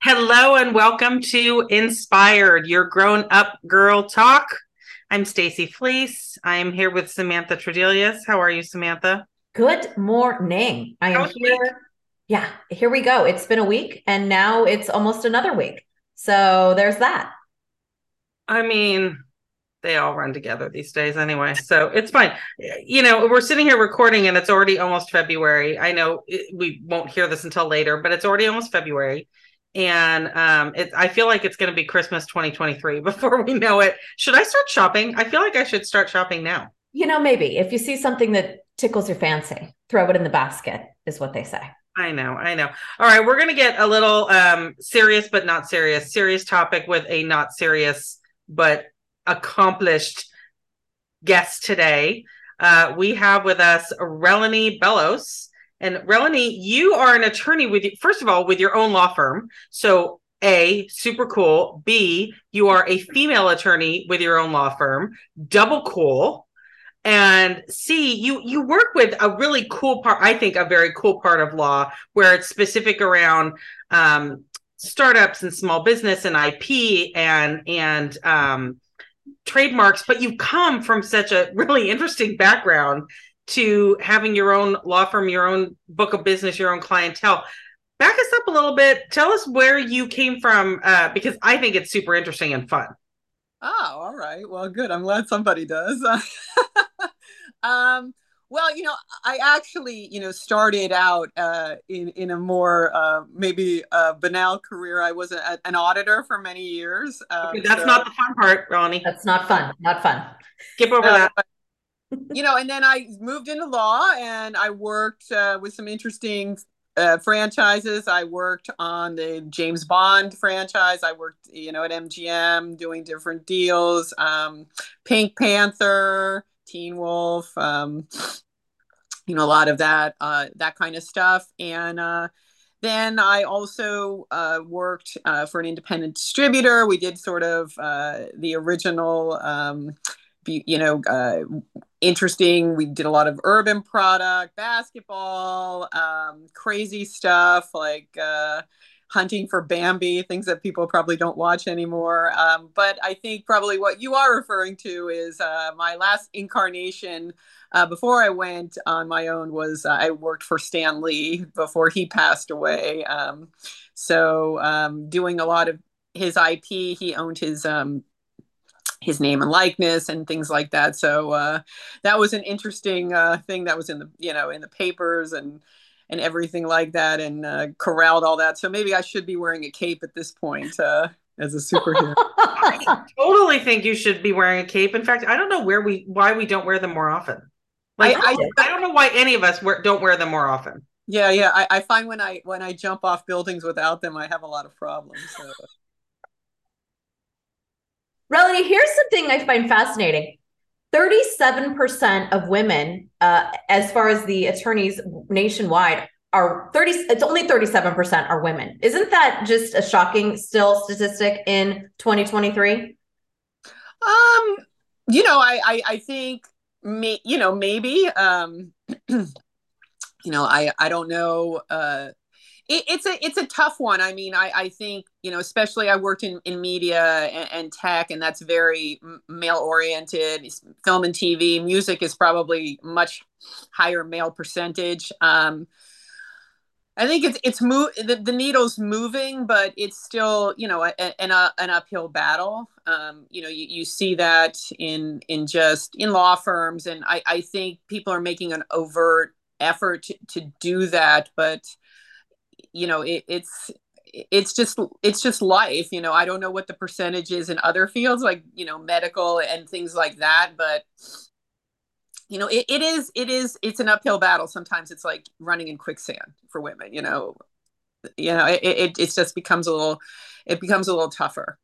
Hello and welcome to Inspired, your grown up girl talk. I'm Stacy Fleece. I am here with Samantha Tredelius. How are you, Samantha? Good morning. I am here. Week? Yeah, here we go. It's been a week and now it's almost another week. So there's that. I mean, they all run together these days anyway. So it's fine. You know, we're sitting here recording and it's already almost February. I know we won't hear this until later, but it's already almost February. And um, it, I feel like it's going to be Christmas 2023 before we know it. Should I start shopping? I feel like I should start shopping now. You know, maybe if you see something that tickles your fancy, throw it in the basket, is what they say. I know, I know. All right, we're going to get a little um, serious, but not serious. Serious topic with a not serious, but accomplished guest today. Uh, we have with us Relani Belous. And Relani, you are an attorney with, first of all, with your own law firm. So, A, super cool. B, you are a female attorney with your own law firm. Double cool. And C, you you work with a really cool part, I think a very cool part of law where it's specific around um, startups and small business and IP and and um, trademarks, but you come from such a really interesting background to having your own law firm, your own book of business, your own clientele. Back us up a little bit. Tell us where you came from, uh, because I think it's super interesting and fun. Oh, all right. Well, good. I'm glad somebody does. um, well, you know, I actually, you know, started out uh, in in a more uh, maybe uh, banal career. I was a, an auditor for many years. Um, okay, that's so, not the fun part, Ronnie. That's not fun. Not fun. Skip over that. You know, and then I moved into law, and I worked uh, with some interesting uh, franchises. I worked on the James Bond franchise. I worked, you know, at MGM doing different deals. Um, Pink Panther. Teen Wolf, um, you know, a lot of that, uh, that kind of stuff. And uh, then I also uh, worked uh, for an independent distributor. We did sort of uh, the original, um, you know, uh, interesting. We did a lot of urban product, basketball, um, crazy stuff like hunting for Bambi, things that people probably don't watch anymore. Um, but I think probably what you are referring to is uh, my last incarnation uh, before I went on my own was uh, I worked for Stan Lee before he passed away. Um, so um, doing a lot of his IP, he owned his um, his name and likeness and things like that. So uh, that was an interesting uh, thing that was in the you know in the papers and and everything like that and uh, corralled all that. So maybe I should be wearing a cape at this point uh, as a superhero. I totally think you should be wearing a cape. In fact, I don't know where we why we don't wear them more often. Like, I, I, I don't know why any of us wear, don't wear them more often. Yeah, yeah. I, I find when I when I jump off buildings without them, I have a lot of problems. So. Relani, here's something I find fascinating. 37% of women, uh, as far as the attorneys nationwide, are 30, it's only 37% are women. Isn't that just a shocking still statistic in 2023? Um, you know, I, I, I think, me, you know, maybe, um, you know, I, I don't know, uh, it, it's a it's a tough one. I mean, I, I think you know, especially I worked in, in media and, and tech, and that's very male oriented. Film and TV, music is probably much higher male percentage. Um, I think it's it's move the, the needle's moving, but it's still you know a, an a, an uphill battle. Um, you know, you, you see that in in just in law firms, and I I think people are making an overt effort to, to do that, but you know it, it's it's just it's just life you know i don't know what the percentage is in other fields like you know medical and things like that but you know it, it is it is it's an uphill battle. Sometimes it's like running in quicksand for women you know you know it, it, it just becomes a little it becomes a little tougher.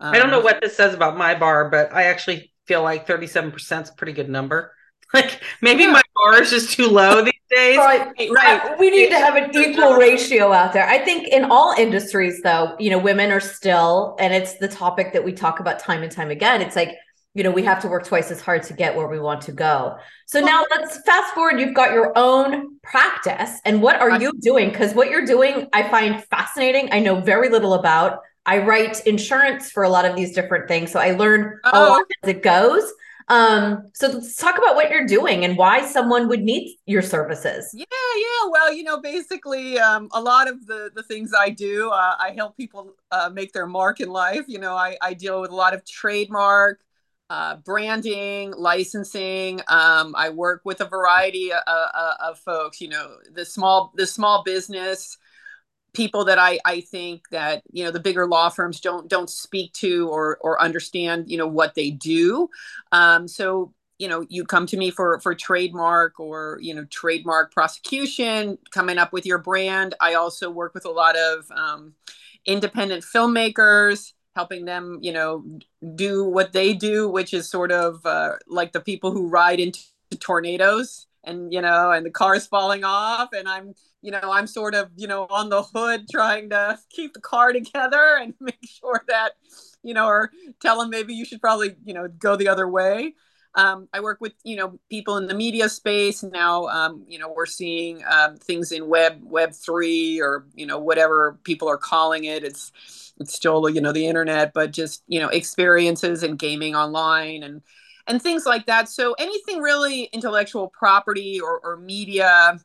Um, i don't know um, what this says about my bar but i actually feel like 37% is a pretty good number. Like maybe yeah. my bar is just too low these days. Right, right. We need to have an equal ratio out there. I think in all industries, though, you know, women are still, and it's the topic that we talk about time and time again. It's like you know, we have to work twice as hard to get where we want to go. So now let's fast forward. You've got your own practice. And what are you doing? Because what you're doing, I find fascinating. I know very little about. I write insurance for a lot of these different things. So I learn oh. a lot as it goes. Um, so let's talk about what you're doing and why someone would need your services. Yeah, yeah. Well, you know, basically, um, a lot of the the things I do, uh, I help people uh, make their mark in life. You know, I, I deal with a lot of trademark, uh, branding, licensing. Um, I work with a variety of, uh, uh, of folks. You know, the small the small business people that I, I think that you know the bigger law firms don't don't speak to or or understand you know what they do. Um, so you know you come to me for for trademark or you know trademark prosecution coming up with your brand. I also work with a lot of um, independent filmmakers helping them you know do what they do which is sort of uh, like the people who ride into tornadoes and you know and the car's falling off and i'm you know i'm sort of you know on the hood trying to keep the car together and make sure that you know or tell them maybe you should probably you know go the other way um, I work with you know people in the media space now. Um, you know we're seeing um, things in web web three or you know whatever people are calling it. It's it's still you know the internet, but just you know experiences and gaming online and and things like that. So anything really intellectual property or, or media,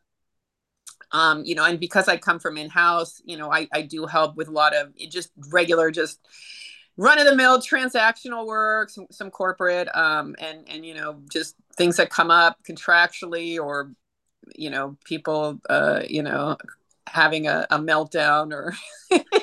um, you know, and because I come from in-house, you know, I, I do help with a lot of just regular, just run-of-the-mill transactional work, some, some corporate, um, and and you know, just things that come up contractually or, you know, people, uh, you know, having a, a meltdown or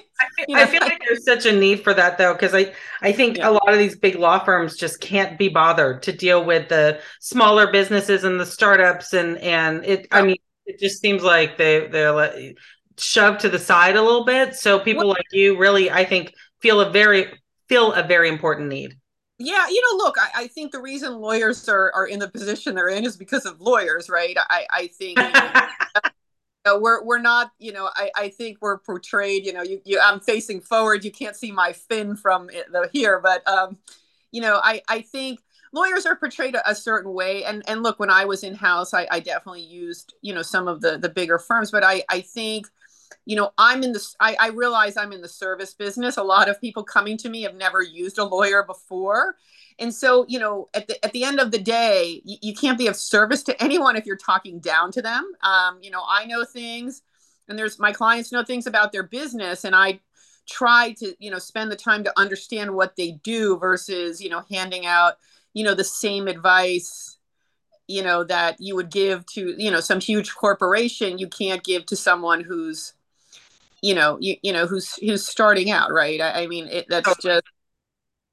you know, I feel like there's such a need for that though, because I I think yeah. a lot of these big law firms just can't be bothered to deal with the smaller businesses and the startups and and it. I mean, it just seems like they they're shoved to the side a little bit. So people well, like you really, I think, feel a very feel a very important need. Yeah, you know, look, I, I think the reason lawyers are, are in the position they're in is because of lawyers, right? I, I think you know, know, we're we're not, you know, I, I think we're portrayed, you know, you, you I'm facing forward. You can't see my fin from the here, but um, you know, I I think lawyers are portrayed a, a certain way. And and look, when I was in house, I, I definitely used, you know, some of the the bigger firms, but I I think you know i'm in this I, I realize i'm in the service business. A lot of people coming to me have never used a lawyer before. And so you know at the at the end of the day you, you can't be of service to anyone if you're talking down to them. Um, you know i know things and there's my clients know things about their business and i try to you know spend the time to understand what they do versus you know handing out you know the same advice you know that you would give to you know some huge corporation you can't give to someone who's you know you, you know who's who's starting out right? I, I mean it, that's just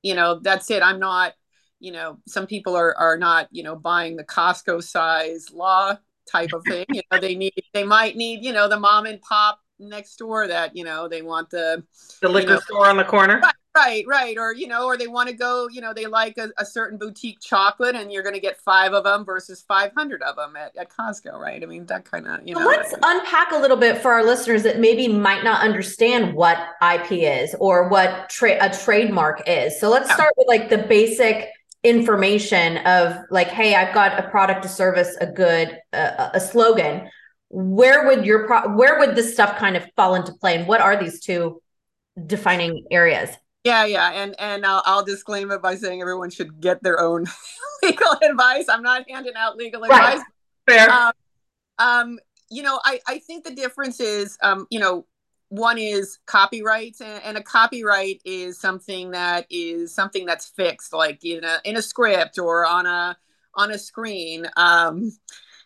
you know that's it. I'm not you know some people are are not you know buying the costco size law type of thing. You know they need they might need you know the mom and pop next door that you know they want the the liquor you know, store on the corner? Right, right right or you know or they want to go you know they like a, a certain boutique chocolate and you're going to get five of them versus 500 of them at, at costco right? I mean that kind of you know let's unpack a little bit for our listeners that maybe might not understand what ip is or what tra- a trademark is. So let's yeah. start with like the basic information of like hey i've got a product a service a good uh, a slogan. Where would your pro- where would this stuff kind of fall into play and what are these two defining areas yeah yeah and and I'll, I'll disclaim it by saying everyone should get their own legal advice. I'm not handing out legal right. advice. Fair. Um, um you know i i think the difference is um you know one is copyright, and, and, a copyright is something that is something that's fixed like in a in a script or on a on a screen. Um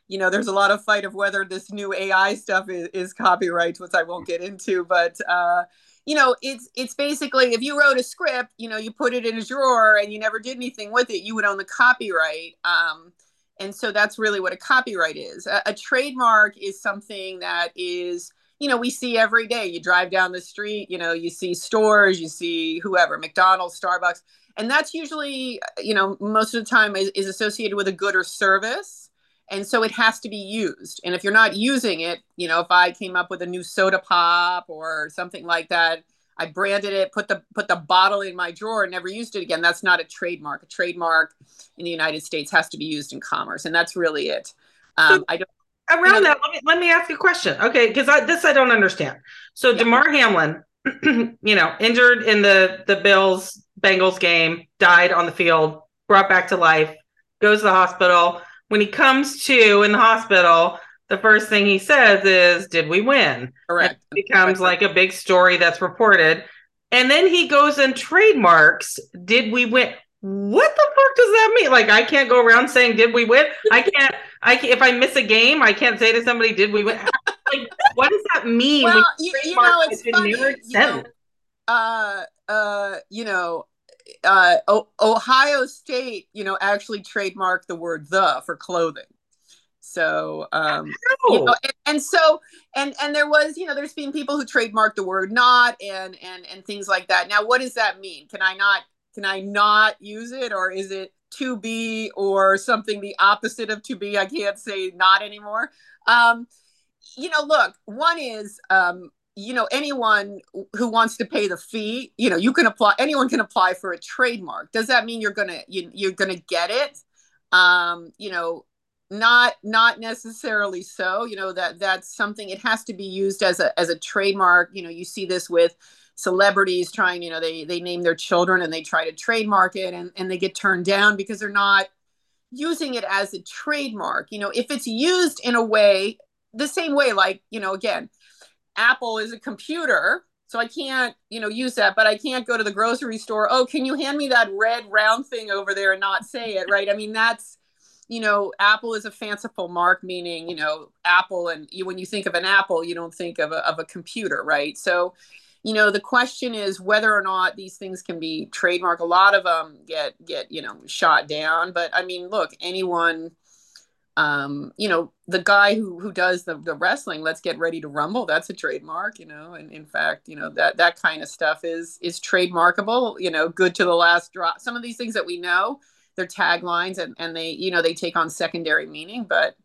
you know, there's a lot of fight of whether this new AI stuff is, is copyright, which I won't get into, but uh, you know, it's it's basically if you wrote a script, you know, you put it in a drawer and you never did anything with it, you would own the copyright. Um, and so that's really what a copyright is. A, a trademark is something that is you know we see every day you drive down the street you know you see stores you see whoever mcdonald's starbucks and that's usually you know most of the time is, is associated with a good or service and so it has to be used and if you're not using it you know if i came up with a new soda pop or something like that I branded it, put the put the bottle in my drawer, and never used it again. That's not a trademark. A trademark in the United States has to be used in commerce, and that's really it. Um, I don't. Around you know, that, let me let me ask you a question, okay? Because I, this I don't understand. So yeah. Damar Hamlin, you know, injured in the the Bills Bengals game, died on the field, brought back to life, goes to the hospital. When he comes to in the hospital, the first thing he says is, "Did we win?" Correct. It becomes like a big story that's reported, and then he goes and trademarks, "Did we win?" What the fuck does that mean? Like, I can't go around saying, "Did we win?" I can't. I can't, if I miss a game, I can't say to somebody, "Did we win?" like, what does that mean? Well, you, you know, it's funny. You know, uh, uh, you know, uh, o- Ohio State, you know, actually trademarked the word "the" for clothing. So, um, you know, and, and, so, and and there was, you know, there's been people who trademarked the word "not" and and and things like that. Now, what does that mean? Can I not? Can I not use it, or is it to be, or something the opposite of to be? I can't say not anymore. Um, you know, look, one is, um, you know, anyone who wants to pay the fee, you know, you can apply. Anyone can apply for a trademark. Does that mean you're gonna you, you're gonna get it? Um, you know, not not necessarily so you know that that's something it has to be used as a as a trademark you know you see this with celebrities trying you know they they name their children and they try to trademark it and, and they get turned down because they're not using it as a trademark you know if it's used in a way the same way like you know again apple is a computer so i can't you know use that but i can't go to the grocery store oh can you hand me that red round thing over there and not say it right i mean that's you know, Apple is a fanciful mark, meaning, you know, Apple, and you, when you think of an Apple, you don't think of a, of a computer, right? So, you know, the question is whether or not these things can be trademark. A lot of them get get you know shot down, but I mean, look, anyone, um, you know, the guy who who does the the wrestling, let's get ready to rumble. That's a trademark, you know, and in fact, you know that that kind of stuff is is trademarkable. You know, good to the last drop. Some of these things that we know they're taglines and, and they you know they take on secondary meaning but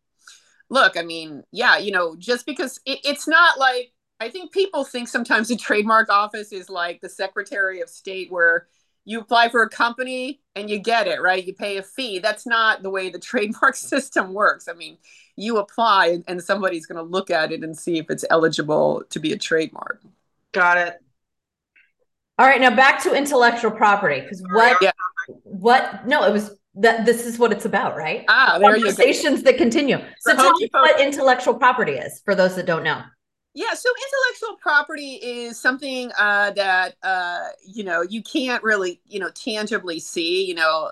look i mean yeah you know just because it, it's not like i think people think sometimes the trademark office is like the secretary of state where you apply for a company and you get it right? You pay a fee. That's not the way the trademark system works. I mean you apply and somebody's going to look at it and see if it's eligible to be a trademark. Got it. All right now back to intellectual property because what yeah. what no it was that this is what it's about right? Ah there conversations that continue. So tell me what intellectual property is for those that don't know yeah so intellectual property is something uh, that uh, you know you can't really you know tangibly see you know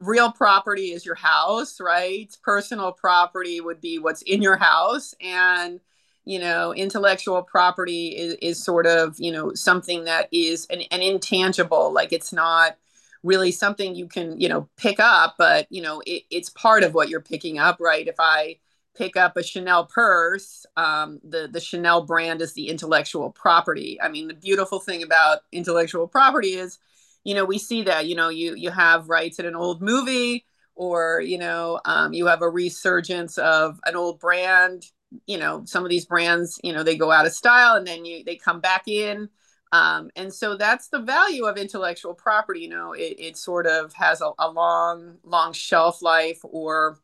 real property is your house right? Personal property would be what's in your house and you know intellectual property is, is sort of you know something that is an, an intangible like it's not really something you can you know pick up but you know it, it's part of what you're picking up right? If i pick up a chanel purse um, the the chanel brand is the intellectual property. I mean the beautiful thing about intellectual property is you know we see that you know you you have rights in an old movie or you know um, you have a resurgence of an old brand. You know some of these brands you know they go out of style and then you they come back in. Um, and so that's the value of intellectual property you know it, it sort of has a, a long long shelf life or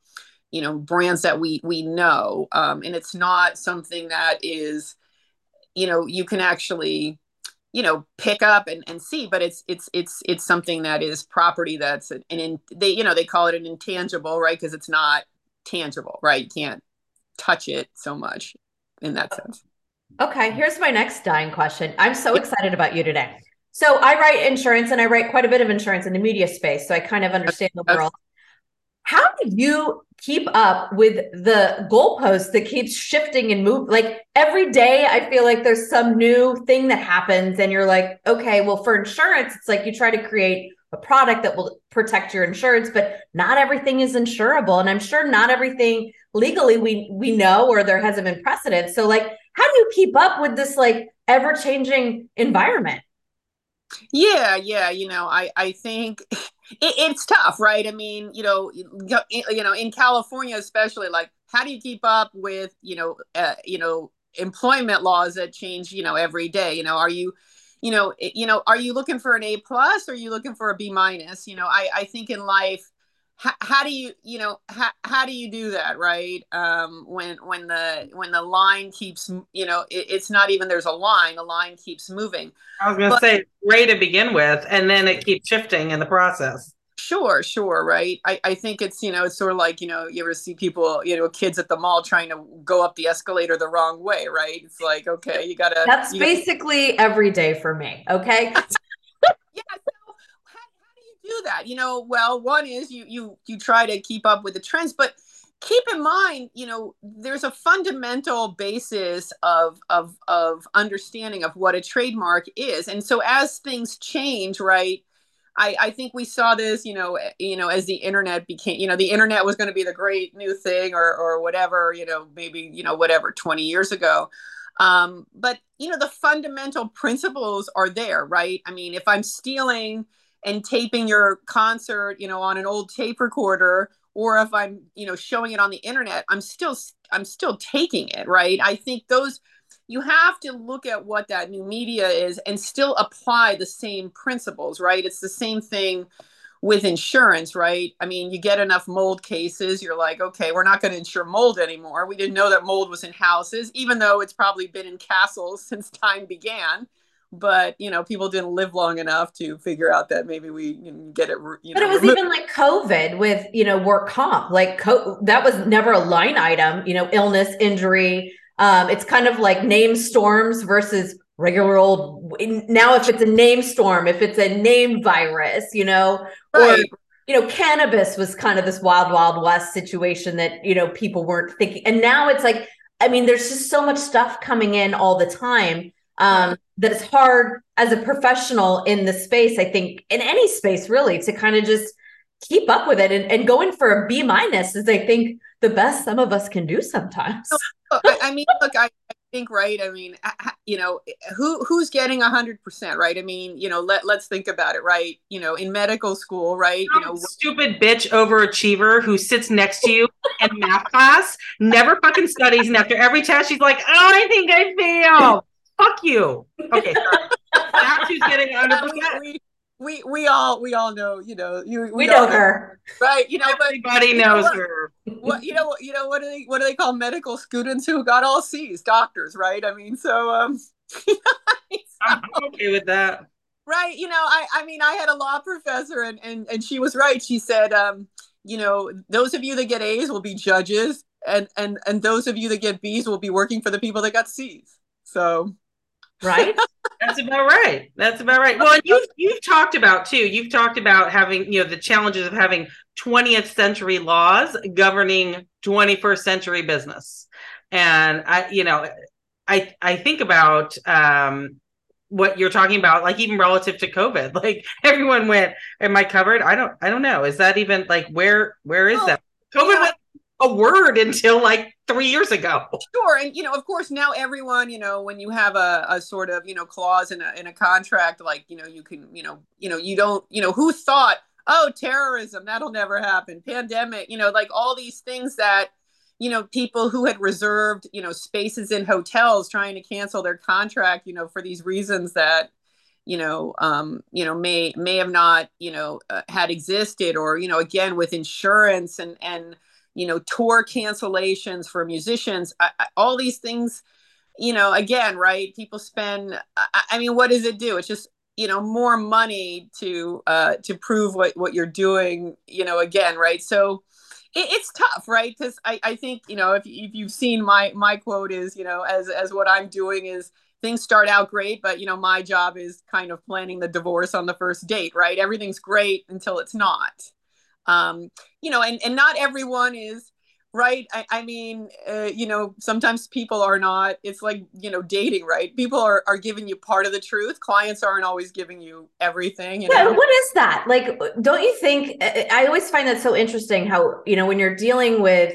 you know brands that we we know um, and it's not something that is you know you can actually you know pick up and, and see but it's it's it's it's something that is property that's an, an in, they you know they call it an intangible right because it's not tangible right you can't touch it so much in that sense Okay, here's my next dying question. I'm so excited about you today. So I write insurance and I write quite a bit of insurance in the media space. So I kind of understand the world. How do you keep up with the goalpost that keeps shifting and move? Like every day, I feel like there's some new thing that happens, and you're like, okay, well, for insurance, it's like you try to create a product that will protect your insurance, but not everything is insurable. And I'm sure not everything legally we we know or there hasn't been precedent. So like how do you keep up with this like ever changing environment? Yeah, yeah, you know, I I think it, it's tough, right? I mean, you know, you know, in California especially, like, how do you keep up with, you know, uh, you know, employment laws that change, you know, every day? You know, are you you know, you know, are you looking for an A plus or are you looking for a B minus? You know, I, I think in life, how, how do you, you know, how, how do you do that, right? Um, when when the when the line keeps, you know, it, it's not even there's a line, the line keeps moving. I was going to say ray to begin with, and then it keeps shifting in the process. Sure, sure, right. I, I think it's, you know, it's sort of like, you know, you ever see people, you know, kids at the mall trying to go up the escalator the wrong way, right? It's like, okay, you gotta That's you basically gotta... every day for me. Okay. yeah. So how, how do you do that? You know, well, one is you you you try to keep up with the trends, but keep in mind, you know, there's a fundamental basis of of of understanding of what a trademark is. And so as things change, right? I, I think we saw this, you know, you know, as the internet became, you know, the internet was going to be the great new thing or, or whatever, you know, maybe, you know, whatever, 20 years ago. Um, but, you know, the fundamental principles are there, right? I mean, if I'm stealing and taping your concert, you know, on an old tape recorder, or if I'm, you know, showing it on the internet, I'm still, I'm still taking it, right? I think those, you have to look at what that new media is and still apply the same principles, right? It's the same thing with insurance, right? I mean, you get enough mold cases, you're like, okay, we're not going to insure mold anymore. We didn't know that mold was in houses, even though it's probably been in castles since time began. But you know, people didn't live long enough to figure out that maybe we can get it. You know, but it was removed. even like COVID with you know work comp, like co- that was never a line item. You know, illness, injury, um, it's kind of like name storms versus regular old. Now, if it's a name storm, if it's a name virus, you know, right. or you know, cannabis was kind of this wild, wild west situation that you know people weren't thinking, and now it's like, I mean, there's just so much stuff coming in all the time um, that it's hard as a professional in the space. I think in any space really to kind of just keep up with it and, and going for a B minus is I think the best some of us can do sometimes. I, I mean, look, I, I, think right. I mean, you know, who who's getting a hundred percent, right? I mean, you know, let let's think about it, right? You know, in medical school, right? Some you know, stupid bitch overachiever who sits next to you in math class, never fucking studies, and after every test, she's like, "Oh, I think I failed." Fuck you. Okay, sorry. now she's getting hundred percent we we all we all know you know you we, we know her. right you know everybody but, knows you know her. What you know you know what do they what do they call medical students who got all C's? Doctors right? I mean so um so, I'm okay with that. Right you know I I mean I had a law professor and and and she was right. She said um you know those of you that get A's will be judges and and and those of you that get B's will be working for the people that got C's. So right? That's about right. That's about right. Well you've you've talked about too you've talked about having you know the challenges of having 20th century laws governing 21st century business. And i you know i i think about um what you're talking about like even relative to covid. Like everyone went am i covered? I don't i don't know. Is that even like where where is that? Covid went a word until like three years ago. Sure, and you know, of course, now everyone, you know, when you have a, a sort of you know clause in a in a contract, like you know, you can, you know, you know, you don't, you know, who thought, oh, terrorism, that'll never happen, pandemic, you know, like all these things that you know people who had reserved you know spaces in hotels trying to cancel their contract you know for these reasons that you know um you know may may have not you know uh, had existed or you know again with insurance and and you know tour cancellations for musicians I, I, all these things you know again right people spend I, I, mean what does it do? It's just you know more money to uh to prove what what you're doing you know again right? So it, it's tough right? Because I, I think you know if, if you've seen my my quote is you know as as what i'm doing is things start out great but you know my job is kind of planning the divorce on the first date right? Everything's great until it's not um, you know, and, and not everyone is right. I, I mean, uh, you know, sometimes people are not, it's like, you know, dating, right? People are, are giving you part of the truth. Clients aren't always giving you everything. You yeah, what is that? Like, don't you think, I always find that so interesting how, you know, when you're dealing with,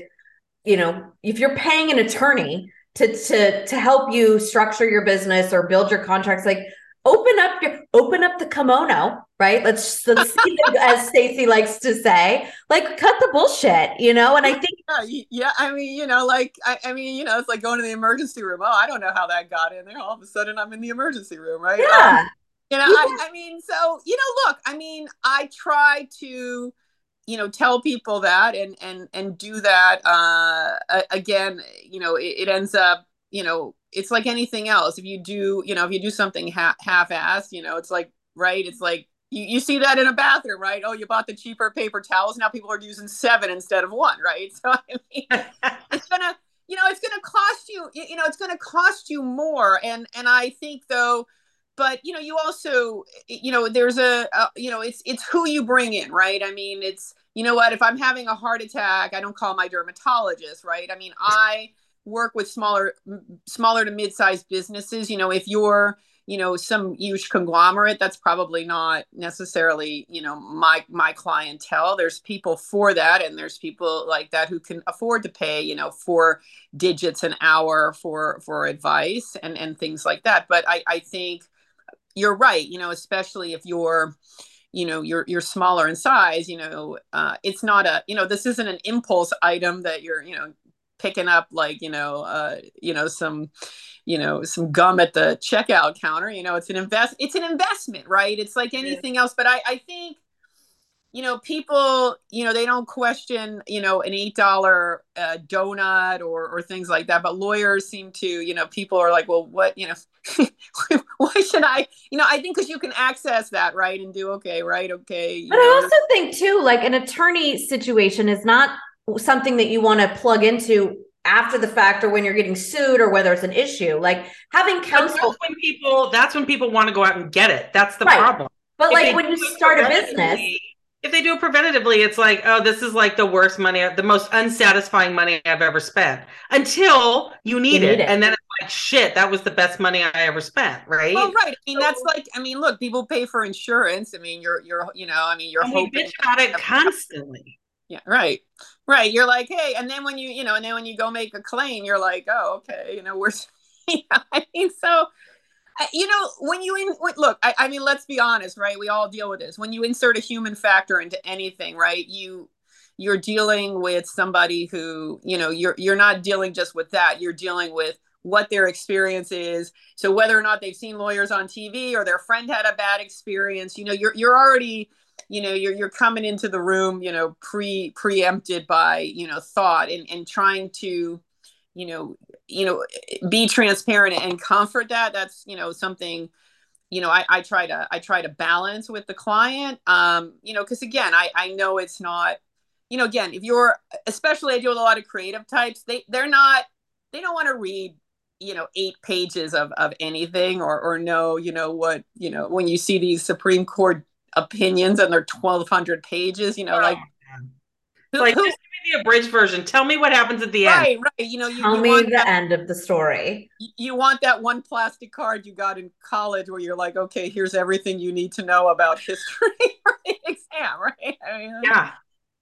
you know, if you're paying an attorney to, to, to help you structure your business or build your contracts, like open up your open up the kimono right? Let's let's see as stacy likes to say like cut the bullshit you know? And i think yeah, yeah i mean you know like I, I, mean you know it's like going to the emergency room. Oh i don't know how that got in there. All of a sudden i'm in the emergency room right? Yeah. Um, you know, I, I mean, so you know, look, I mean, I try to you know tell people that and and and do that uh again you know it, it ends up you know it's like anything else. If you do you know if you do something ha- half-assed you know it's like right it's like you, you see that in a bathroom right? Oh you bought the cheaper paper towels. Now people are using seven instead of one right? So i mean it's gonna you know it's gonna cost you you know it's gonna cost you more. And and i think though but you know you also you know there's a, a, you know it's it's who you bring in right? I mean it's you know what? If i'm having a heart attack i don't call my dermatologist right? I mean i work with smaller smaller to mid-sized businesses you know if you're you know some huge conglomerate that's probably not necessarily you know my my clientele. There's people for that and there's people like that who can afford to pay you know four digits an hour for for advice and and things like that. But i i think you're right you know especially if you're you know you're you're smaller in size you know uh, it's not a you know this isn't an impulse item that you're you know picking up like you know uh, you know some you know some gum at the checkout counter you know it's an invest it's an investment right it's like anything else but i i think you know, people, you know, they don't question, you know, an eight dollar uh, donut or or things like that. But lawyers seem to, you know, people are like, well, what, you know, why should I, you know, I think because you can access that, right, and do okay, right, okay. But know. I also think too, like an attorney situation is not something that you want to plug into after the fact or when you're getting sued or whether it's an issue. Like having counsel. That's when people. That's when people want to go out and get it. That's the right. problem. But if like when you start a business if they do it preventatively, it's like, oh, this is like the worst money, the most unsatisfying money I've ever spent until you need, you need it. it. And then it's like, shit, that was the best money I ever spent. Right. Well, right. I mean, so, that's like, I mean, look, people pay for insurance. I mean, you're, you're, you know, I mean, you're hoping bitch about it constantly. Yeah. Right. Right. You're like, hey, and then when you, you know, and then when you go make a claim, you're like, oh, okay, you know, we're, I mean, so, you know when you in look I, I, mean let's be honest right we all deal with this when you insert a human factor into anything right you you're dealing with somebody who you know you're you're not dealing just with that you're dealing with what their experience is so whether or not they've seen lawyers on tv or their friend had a bad experience you know you're you're already you know you're you're coming into the room you know pre preempted by you know thought and and trying to you know you know be transparent and comfort that that's you know something you know I, I try to i try to balance with the client um you know because again i i know it's not you know again if you're especially i deal with a lot of creative types they they're not they don't want to read you know eight pages of of anything or or know you know what you know when you see these supreme court opinions and they're 1200 pages you know oh, like who, like who, just give me the abridged version. Tell me what happens at the right, end. Right, You know, you, tell you me the that, end of the story. You want that one plastic card you got in college where you're like, okay, here's everything you need to know about history for the exam, right? I mean, yeah,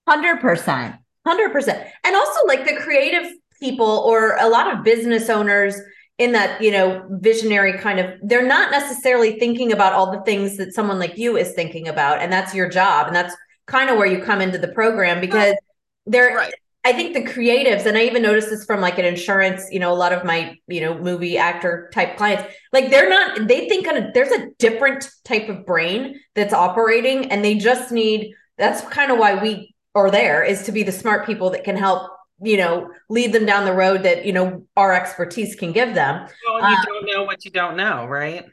hundred percent, hundred percent, and also like the creative people or a lot of business owners in that you know visionary kind of they're not necessarily thinking about all the things that someone like you is thinking about and that's your job and that's kind of where you come into the program because they're right. I think the creatives, and I even noticed this from like an insurance, you know, a lot of my, you know, movie actor type clients, like they're not, they think kind of there's a different type of brain that's operating, and they just need that's kind of why we are there is to be the smart people that can help, you know, lead them down the road that, you know, our expertise can give them. Well, you uh, don't know what you don't know, right?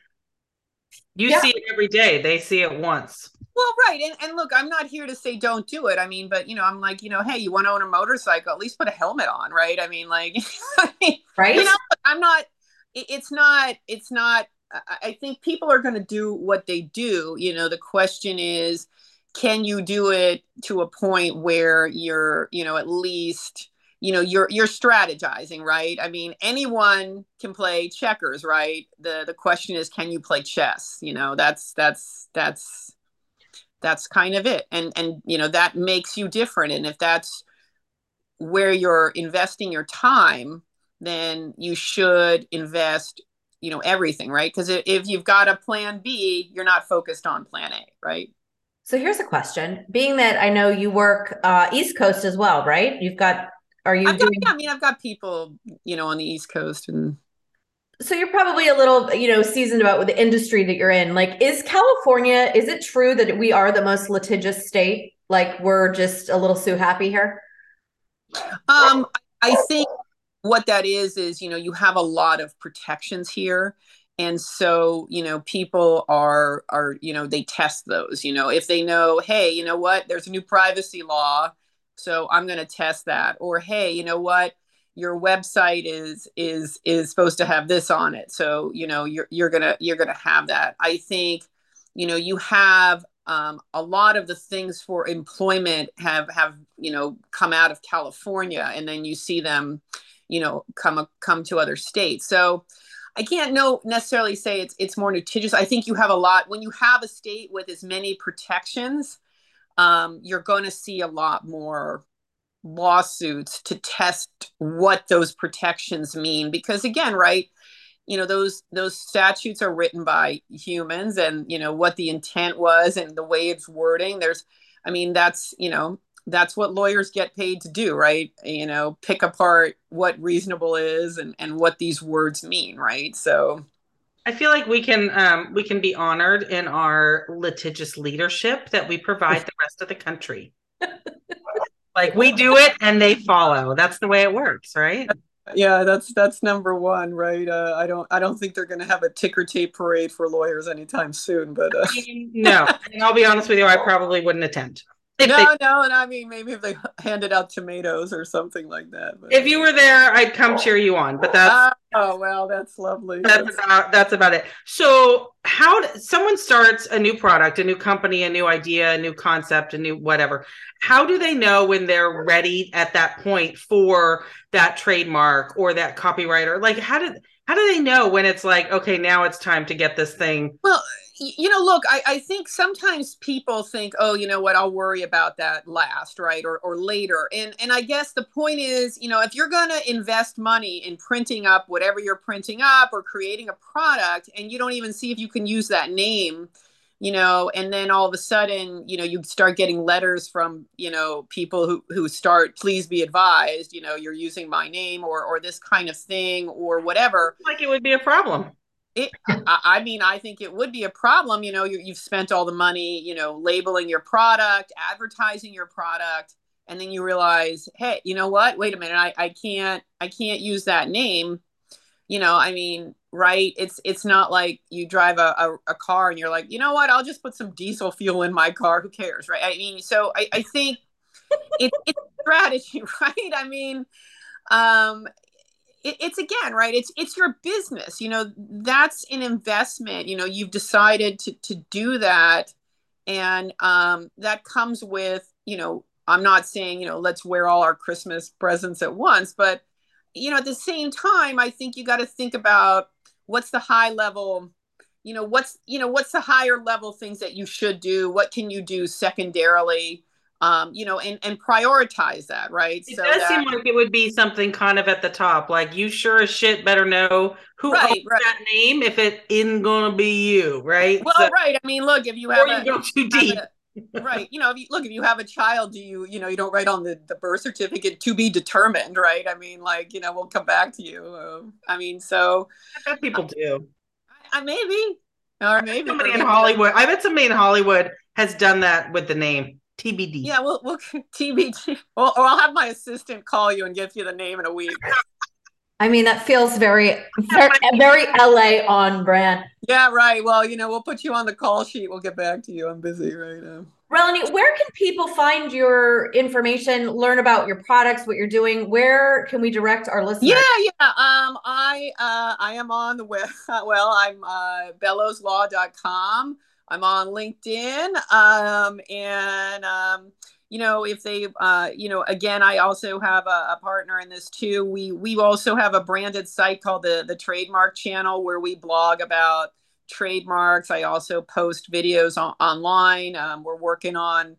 You yeah. see it every day, they see it once. Well, right. And, and look, I'm not here to say don't do it. I mean, but, you know, I'm like, you know, hey, you want to own a motorcycle, at least put a helmet on, right? I mean, like, right. You know, I'm not, it's not, it's not, I think people are going to do what they do. You know, the question is, can you do it to a point where you're, you know, at least, you know you're you're strategizing right? I mean anyone can play checkers right? The the question is can you play chess? You know that's that's that's that's kind of it. And and you know that makes you different. And if that's where you're investing your time then you should invest you know everything right? Because if you've got a plan b you're not focused on plan a right? So here's a question. Being that i know you work uh, east coast as well right? You've got are you I've doing got, yeah, i mean i've got people you know on the east coast and so you're probably a little, you know, seasoned about with the industry that you're in. Like, is California, is it true that we are the most litigious state? Like, we're just a little too happy here? Um, I think what that is is, you know, you have a lot of protections here. And so, you know, people are are, you know, they test those, you know, if they know, hey, you know what, there's a new privacy law, so I'm going to test that. Or hey, you know what, your website is is is supposed to have this on it. So you know you're you're gonna you're gonna have that. I think you know you have um, a lot of the things for employment have have you know come out of california and then you see them you know come come to other states. So i can't no necessarily say it's it's more litigious. I think you have a lot when you have a state with as many protections um, you're going to see a lot more lawsuits to test what those protections mean. Because again right you know those those statutes are written by humans and you know what the intent was and the way it's wording. There's i mean that's you know that's what lawyers get paid to do right? You know pick apart what reasonable is and and what these words mean right? So I feel like we can um, we can be honored in our litigious leadership that we provide the rest of the country. Like we do it and they follow. That's the way it works, right? Yeah, that's that's number one, right? Uh, I don't I don't think they're going to have a ticker tape parade for lawyers anytime soon. But uh... no, and I'll be honest with you, I probably wouldn't attend. If no, they, no, and I mean maybe if they handed out tomatoes or something like that. But, if you were there, I'd come cheer you on. But that's oh well, that's lovely. That's, that's about that's about it. So how someone starts a new product, a new company, a new idea, a new concept, a new whatever. How do they know when they're ready at that point for that trademark or that copywriter? Like how did how do they know when it's like okay now it's time to get this thing? Well you know, look, I, I think sometimes people think, oh, you know what, I'll worry about that last, right? Or or later. And and I guess the point is, you know, if you're gonna invest money in printing up whatever you're printing up or creating a product and you don't even see if you can use that name, you know, and then all of a sudden, you know, you start getting letters from, you know, people who who start, please be advised, you know, you're using my name or or this kind of thing or whatever. Like it would be a problem it, I mean, I think it would be a problem. You know, you, you've spent all the money, you know, labeling your product, advertising your product, and then you realize, hey, you know what? Wait a minute, I, I can't, I can't use that name. You know, I mean, right? It's it's not like you drive a, a, a car and you're like, you know what? I'll just put some diesel fuel in my car. Who cares, right? I mean, so I, I think it, it's strategy, right? I mean, um, it, it's again right it's it's your business you know that's an investment you know you've decided to to do that and um that comes with you know i'm not saying you know let's wear all our christmas presents at once but you know at the same time i think you got to think about what's the high level you know what's you know what's the higher level things that you should do what can you do secondarily um, you know, and and prioritize that, right? It so does that, seem like it would be something kind of at the top, like you sure as shit better know who right, owns right. that name if it isn't gonna be you, right? Well, so, right. I mean, look, if you have or you a, go too deep. A, right you know if you look if you have a child do you you know you don't write on the, the birth certificate to be determined right i mean like you know we'll come back to you uh, i mean so I bet people do I, I maybe or maybe somebody in hollywood i bet somebody in hollywood has done that with the name TBD. Yeah, we'll, we'll TBD. Well, or I'll have my assistant call you and give you the name in a week. I mean, that feels very, very, very LA on brand. Yeah, right. Well, you know, we'll put you on the call sheet. We'll get back to you. I'm busy right now. Relani, where can people find your information, learn about your products, what you're doing? Where can we direct our listeners? Yeah, yeah. Um, I uh, I am on the web. Well, I'm uh, belouslaw.com. I'm on LinkedIn. Um, and, um, you know, if they, uh, you know, again, I also have a, a, partner in this too. We we also have a branded site called the the Trademark Channel where we blog about trademarks. I also post videos on, online. Um, we're working on,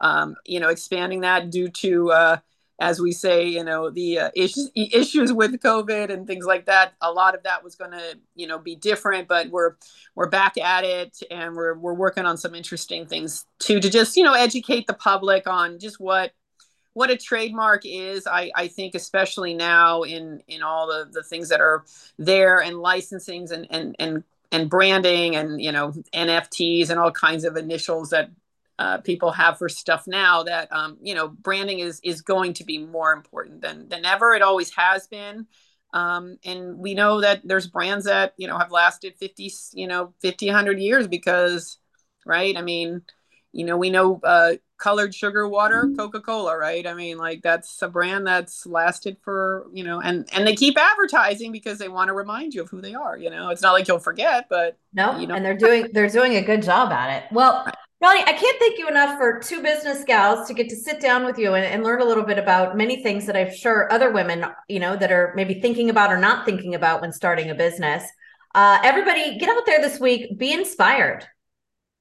um, you know, expanding that due to uh, as we say, you know, the uh, issues issues with COVID and things like that. A lot of that was going to, you know, be different, but we're we're back at it, and we're we're working on some interesting things too to just you know educate the public on just what what a trademark is i i think especially now in in all the the things that are there and licensings and and and and branding and you know nfts and all kinds of initials that uh, people have for stuff now that um, you know branding is is going to be more important than than ever. It always has been. Um, and we know that there's brands that you know have lasted 50 you know 50 100 years because right? I mean you know we know uh, colored sugar water mm-hmm. coca-cola right? I mean like that's a brand that's lasted for you know and and they keep advertising because they want to remind you of who they are you know? It's not like you'll forget but no you know. and they're doing they're doing a good job at it. Well Ronnie, I can't thank you enough for two business gals to get to sit down with you and, and, learn a little bit about many things that I'm sure other women, you know, that are maybe thinking about or not thinking about when starting a business. Uh, everybody, get out there this week, be inspired.